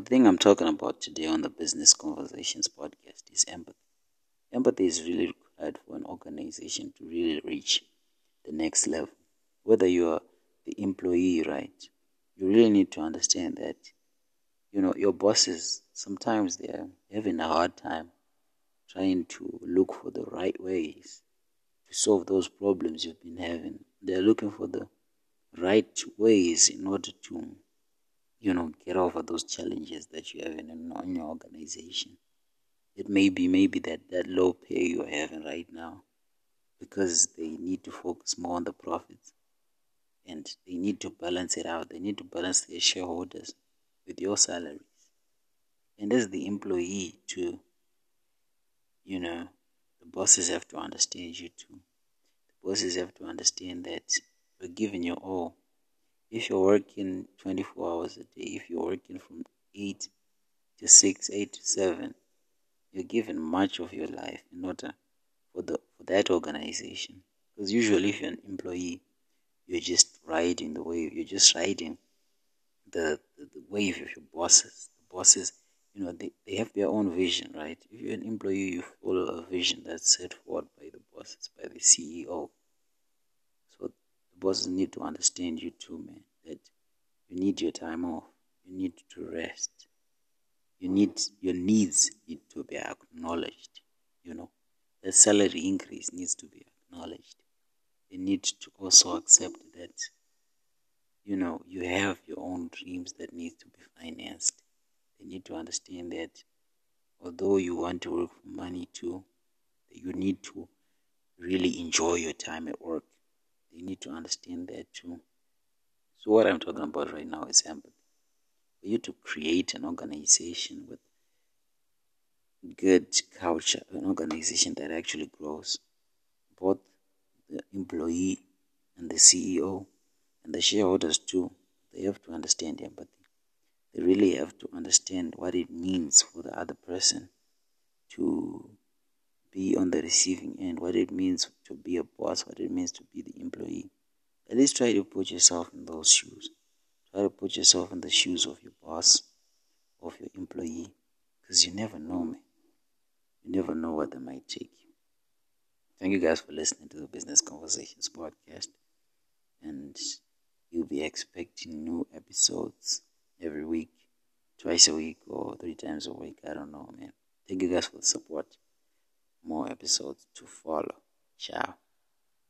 the thing I'm talking about today on the Business Conversations podcast is empathy. Empathy is really required for an organization to really reach the next level. Whether you are the employee, right, you really need to understand that, you know, your bosses sometimes they're having a hard time trying to look for the right ways to solve those problems you've been having. They're looking for the right ways in order to, you know, over those challenges that you have in, in your organization. It may be maybe that, that low pay you're having right now because they need to focus more on the profits and they need to balance it out. They need to balance their shareholders with your salaries. And as the employee too, you know, the bosses have to understand you too. The bosses have to understand that you're giving your all. If you're working 24 hours a day, if you're working from 8 to 6, 8 to 7, you're giving much of your life in order for the for that organization. Because usually, if you're an employee, you're just riding the wave. You're just riding the, the, the wave of your bosses. The bosses, you know, they, they have their own vision, right? If you're an employee, you follow a vision that's set forward by the bosses, by the CEO. Bosses need to understand you too, man, that you need your time off. You need to rest. You need your needs need to be acknowledged. You know, the salary increase needs to be acknowledged. They need to also accept that you know you have your own dreams that need to be financed. They need to understand that although you want to work for money too, you need to really enjoy your time at work. They need to understand that too. So what I'm talking about right now is empathy. For you to create an organization with good culture, an organization that actually grows, both the employee and the CEO and the shareholders too, they have to understand empathy. They really have to understand what it means for the other person to be on the receiving end, what it means to be a boss, what it means to be the employee. At least try to put yourself in those shoes. Try to put yourself in the shoes of your boss, of your employee, because you never know, man. You never know what they might take you. Thank you guys for listening to the Business Conversations podcast. And you'll be expecting new episodes every week, twice a week, or three times a week. I don't know, man. Thank you guys for the support. More episodes to follow. Ciao.